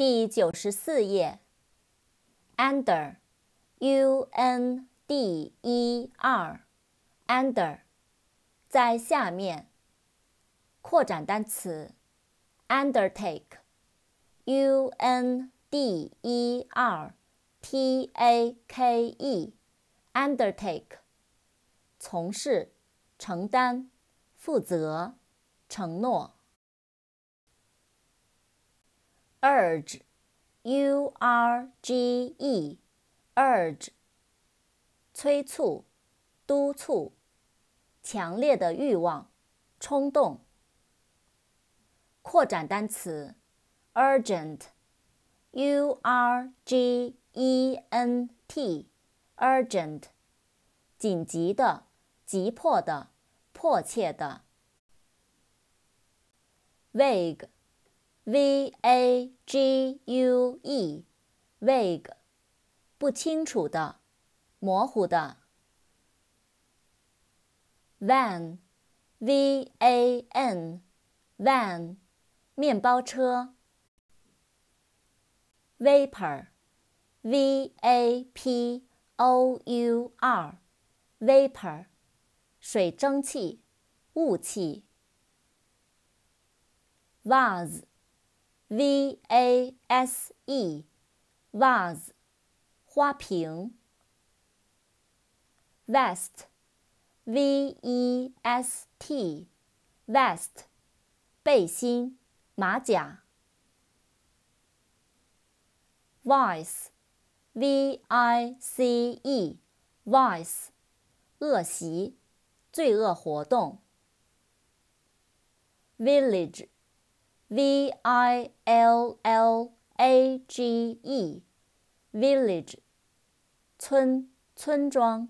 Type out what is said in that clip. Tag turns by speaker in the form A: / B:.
A: 第九十四页。under，u n d e r，under，在下面。扩展单词，undertake，u n d e r t a k e，undertake，从事，承担，负责，承诺。Urge，u r g e，urge，催促，督促，强烈的欲望，冲动。扩展单词，urgent，u r g e n t，urgent，紧急的，急迫的，迫切的。vague。V a g u e，vague，不清楚的，模糊的。van，v a n，van，面包车。vapor，v a p o u r，vapor，水蒸气，雾气。vase。V a s e，vase，花瓶。vest，v e s t，vest，背心、马甲。vice，v i c e，vice，恶习、罪恶活动。village。v i l l a g e，village，村村庄。